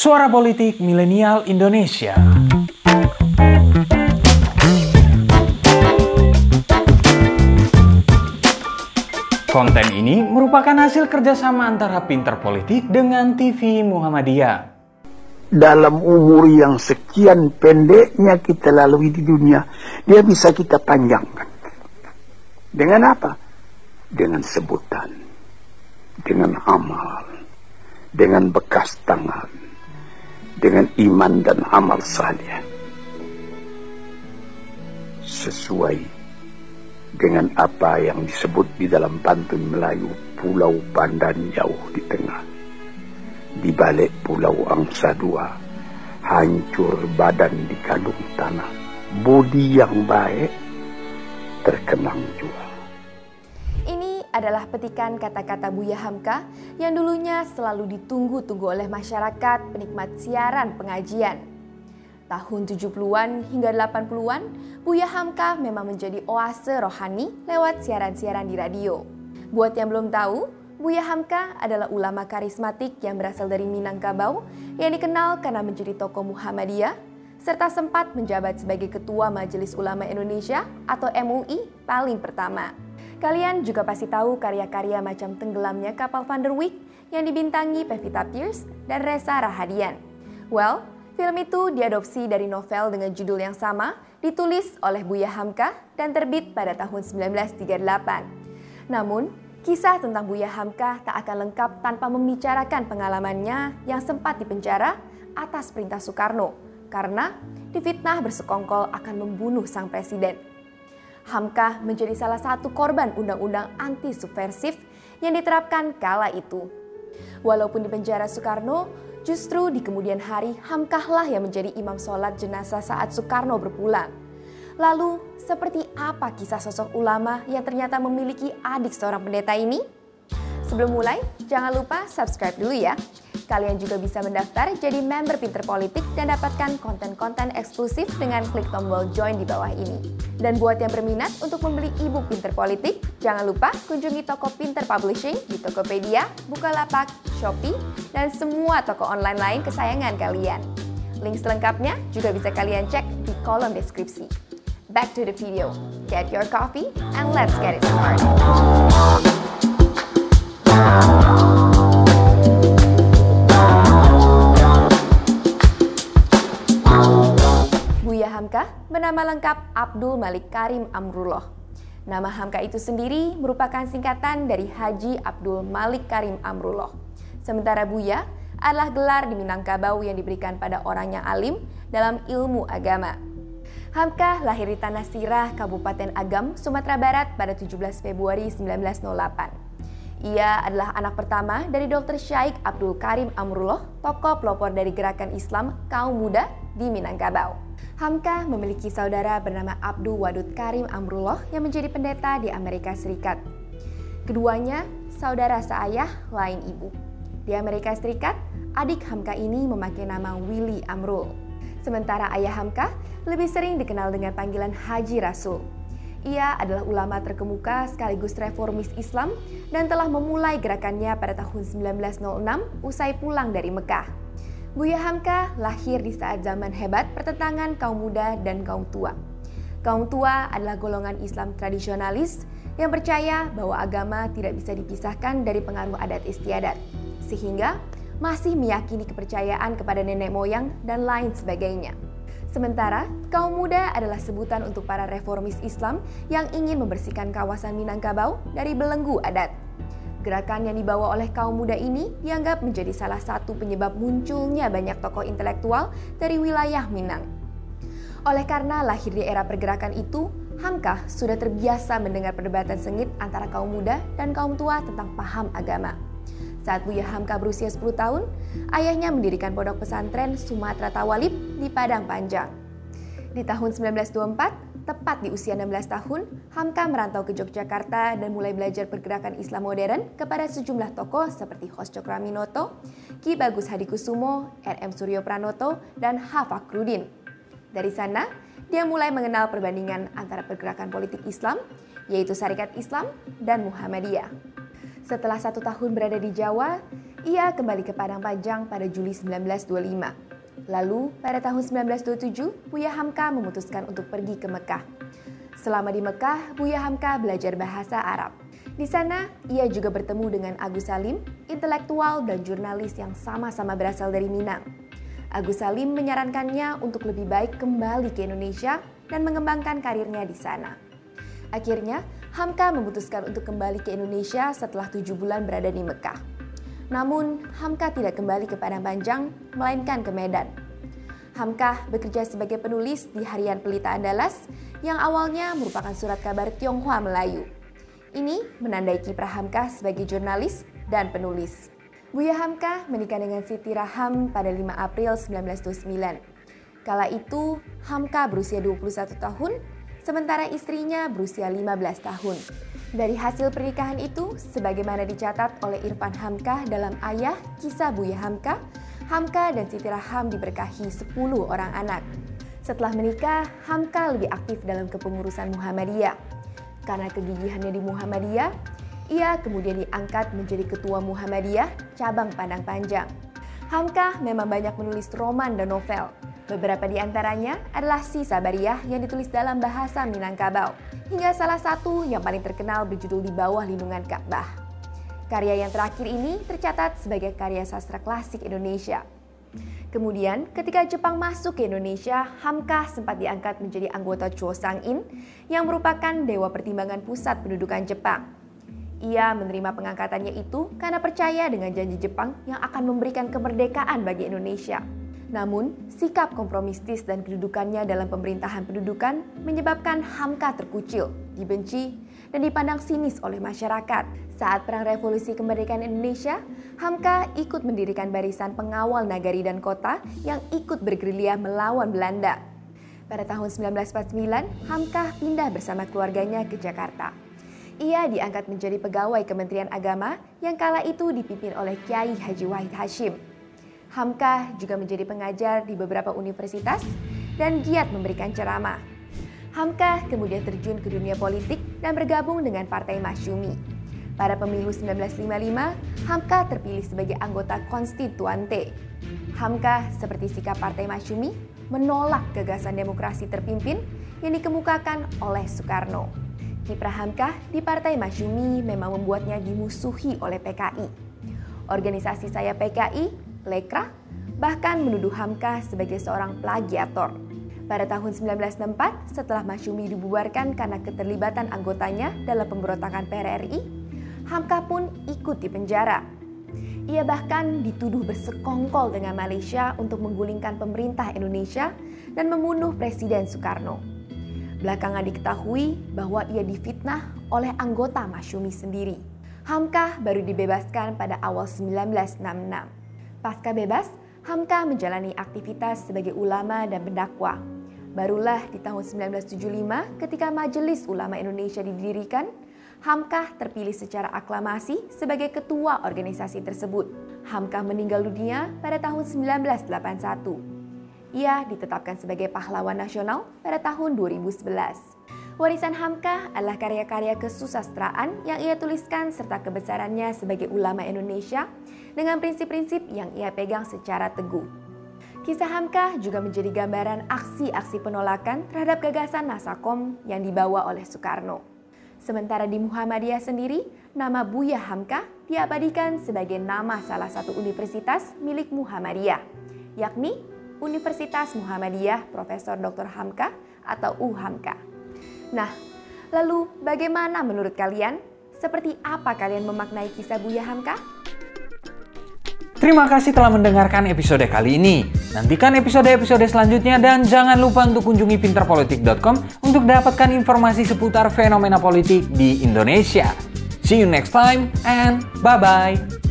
Suara Politik Milenial Indonesia. Konten ini merupakan hasil kerjasama antara Pinter Politik dengan TV Muhammadiyah. Dalam umur yang sekian pendeknya kita lalui di dunia, dia bisa kita panjangkan. Dengan apa? Dengan sebutan, dengan amal, dengan bekas tangan, dengan iman dan amal saleh. Sesuai dengan apa yang disebut di dalam pantun Melayu Pulau Pandan jauh di tengah. Di balik Pulau Angsa Dua, hancur badan di kandung tanah. Budi yang baik terkenang jua. Adalah petikan kata-kata Buya Hamka yang dulunya selalu ditunggu-tunggu oleh masyarakat penikmat siaran pengajian. Tahun 70-an hingga 80-an, Buya Hamka memang menjadi oase rohani lewat siaran-siaran di radio. Buat yang belum tahu, Buya Hamka adalah ulama karismatik yang berasal dari Minangkabau yang dikenal karena menjadi tokoh Muhammadiyah serta sempat menjabat sebagai Ketua Majelis Ulama Indonesia atau MUI paling pertama. Kalian juga pasti tahu karya-karya macam tenggelamnya kapal Van der Wijk yang dibintangi Pevita Pierce dan Reza Rahadian. Well, film itu diadopsi dari novel dengan judul yang sama, ditulis oleh Buya Hamka dan terbit pada tahun 1938. Namun, kisah tentang Buya Hamka tak akan lengkap tanpa membicarakan pengalamannya yang sempat dipenjara atas perintah Soekarno karena difitnah bersekongkol akan membunuh sang presiden. Hamka menjadi salah satu korban undang-undang anti subversif yang diterapkan kala itu. Walaupun di penjara Soekarno, justru di kemudian hari Hamkahlah yang menjadi imam sholat jenazah saat Soekarno berpulang. Lalu, seperti apa kisah sosok ulama yang ternyata memiliki adik seorang pendeta ini? Sebelum mulai, jangan lupa subscribe dulu ya. Kalian juga bisa mendaftar jadi member Pinter Politik dan dapatkan konten-konten eksklusif dengan klik tombol join di bawah ini. Dan buat yang berminat untuk membeli e-book Pinter Politik, jangan lupa kunjungi toko Pinter Publishing di Tokopedia, Bukalapak, Shopee, dan semua toko online lain kesayangan kalian. Link selengkapnya juga bisa kalian cek di kolom deskripsi. Back to the video. Get your coffee and let's get it started. Bernama lengkap Abdul Malik Karim Amrullah. Nama Hamka itu sendiri merupakan singkatan dari Haji Abdul Malik Karim Amrullah. Sementara Buya adalah gelar di Minangkabau yang diberikan pada orang yang alim dalam ilmu agama. Hamka lahir di Tanah Sirah, Kabupaten Agam, Sumatera Barat pada 17 Februari 1908. Ia adalah anak pertama dari Dr. Syaikh Abdul Karim Amrullah, tokoh pelopor dari gerakan Islam kaum muda di Minangkabau. Hamka memiliki saudara bernama Abdul Wadud Karim Amrullah yang menjadi pendeta di Amerika Serikat. Keduanya saudara seayah lain ibu. Di Amerika Serikat, adik Hamka ini memakai nama Willy Amrul. Sementara ayah Hamka lebih sering dikenal dengan panggilan Haji Rasul. Ia adalah ulama terkemuka sekaligus reformis Islam dan telah memulai gerakannya pada tahun 1906 usai pulang dari Mekah. Buya Hamka lahir di saat zaman hebat pertentangan kaum muda dan kaum tua. Kaum tua adalah golongan Islam tradisionalis yang percaya bahwa agama tidak bisa dipisahkan dari pengaruh adat istiadat, sehingga masih meyakini kepercayaan kepada nenek moyang dan lain sebagainya. Sementara, kaum muda adalah sebutan untuk para reformis Islam yang ingin membersihkan kawasan Minangkabau dari belenggu adat. Gerakan yang dibawa oleh kaum muda ini dianggap menjadi salah satu penyebab munculnya banyak tokoh intelektual dari wilayah Minang. Oleh karena lahir di era pergerakan itu, Hamka sudah terbiasa mendengar perdebatan sengit antara kaum muda dan kaum tua tentang paham agama. Saat Buya Hamka berusia 10 tahun, ayahnya mendirikan pondok pesantren Sumatera Tawalib di Padang Panjang. Di tahun 1924, tepat di usia 16 tahun, Hamka merantau ke Yogyakarta dan mulai belajar pergerakan Islam modern kepada sejumlah tokoh seperti Hos Cokraminoto, Ki Bagus Hadikusumo, R.M. Suryo Pranoto, dan H. Fakrudin. Dari sana, dia mulai mengenal perbandingan antara pergerakan politik Islam, yaitu Syarikat Islam dan Muhammadiyah. Setelah satu tahun berada di Jawa, Ia kembali ke Padang Panjang pada Juli 1925. Lalu, pada tahun 1927, Buya Hamka memutuskan untuk pergi ke Mekah. Selama di Mekah, Buya Hamka belajar bahasa Arab. Di sana, ia juga bertemu dengan Agus Salim, intelektual dan jurnalis yang sama-sama berasal dari Minang. Agus Salim menyarankannya untuk lebih baik kembali ke Indonesia dan mengembangkan karirnya di sana. Akhirnya, Hamka memutuskan untuk kembali ke Indonesia setelah tujuh bulan berada di Mekah. Namun, Hamka tidak kembali ke Padang Panjang, melainkan ke Medan. Hamka bekerja sebagai penulis di Harian Pelita Andalas yang awalnya merupakan surat kabar Tionghoa Melayu. Ini menandai kiprah Hamka sebagai jurnalis dan penulis. Buya Hamka menikah dengan Siti Raham pada 5 April 1929. Kala itu, Hamka berusia 21 tahun, sementara istrinya berusia 15 tahun. Dari hasil pernikahan itu, sebagaimana dicatat oleh Irfan Hamka dalam Ayah Kisah Buya Hamka, Hamka dan Siti Raham diberkahi 10 orang anak. Setelah menikah, Hamka lebih aktif dalam kepengurusan Muhammadiyah. Karena kegigihannya di Muhammadiyah, ia kemudian diangkat menjadi ketua Muhammadiyah cabang Padang Panjang. Hamka memang banyak menulis roman dan novel. Beberapa di antaranya adalah Si Sabariyah yang ditulis dalam bahasa Minangkabau, hingga salah satu yang paling terkenal berjudul Di Bawah Lindungan Ka'bah. Karya yang terakhir ini tercatat sebagai karya sastra klasik Indonesia. Kemudian, ketika Jepang masuk ke Indonesia, Hamka sempat diangkat menjadi anggota Chosang-in yang merupakan Dewa Pertimbangan Pusat Pendudukan Jepang. Ia menerima pengangkatannya itu karena percaya dengan janji Jepang yang akan memberikan kemerdekaan bagi Indonesia. Namun, sikap kompromistis dan kedudukannya dalam pemerintahan pendudukan menyebabkan Hamka terkucil, dibenci, dan dipandang sinis oleh masyarakat. Saat Perang Revolusi Kemerdekaan Indonesia, Hamka ikut mendirikan barisan pengawal nagari dan kota yang ikut bergerilya melawan Belanda. Pada tahun 1949, Hamka pindah bersama keluarganya ke Jakarta. Ia diangkat menjadi pegawai Kementerian Agama yang kala itu dipimpin oleh Kiai Haji Wahid Hashim. Hamka juga menjadi pengajar di beberapa universitas dan giat memberikan ceramah. Hamka kemudian terjun ke dunia politik dan bergabung dengan Partai Masyumi. Pada pemilu 1955, Hamka terpilih sebagai anggota konstituante. Hamka, seperti sikap Partai Masyumi, menolak gagasan demokrasi terpimpin yang dikemukakan oleh Soekarno. Kiprah Hamka di Partai Masyumi memang membuatnya dimusuhi oleh PKI. Organisasi saya PKI, Lekra, bahkan menuduh Hamka sebagai seorang plagiator. Pada tahun 1964, setelah Masyumi dibubarkan karena keterlibatan anggotanya dalam pemberontakan PRRI, Hamka pun ikut di penjara. Ia bahkan dituduh bersekongkol dengan Malaysia untuk menggulingkan pemerintah Indonesia dan membunuh Presiden Soekarno. Belakangan diketahui bahwa ia difitnah oleh anggota Masyumi sendiri. Hamka baru dibebaskan pada awal 1966. Pasca bebas, Hamka menjalani aktivitas sebagai ulama dan pendakwah Barulah di tahun 1975 ketika Majelis Ulama Indonesia didirikan, Hamkah terpilih secara aklamasi sebagai ketua organisasi tersebut. Hamkah meninggal dunia pada tahun 1981. Ia ditetapkan sebagai pahlawan nasional pada tahun 2011. Warisan Hamkah adalah karya-karya kesusastraan yang ia tuliskan serta kebesarannya sebagai ulama Indonesia dengan prinsip-prinsip yang ia pegang secara teguh. Kisah Hamka juga menjadi gambaran aksi-aksi penolakan terhadap gagasan Nasakom yang dibawa oleh Soekarno. Sementara di Muhammadiyah sendiri, nama Buya Hamka diabadikan sebagai nama salah satu universitas milik Muhammadiyah, yakni Universitas Muhammadiyah Profesor Dr. Hamka atau UHAMKA. Nah, lalu bagaimana menurut kalian? Seperti apa kalian memaknai kisah Buya Hamka? Terima kasih telah mendengarkan episode kali ini. Nantikan episode-episode selanjutnya dan jangan lupa untuk kunjungi pinterpolitik.com untuk dapatkan informasi seputar fenomena politik di Indonesia. See you next time and bye-bye.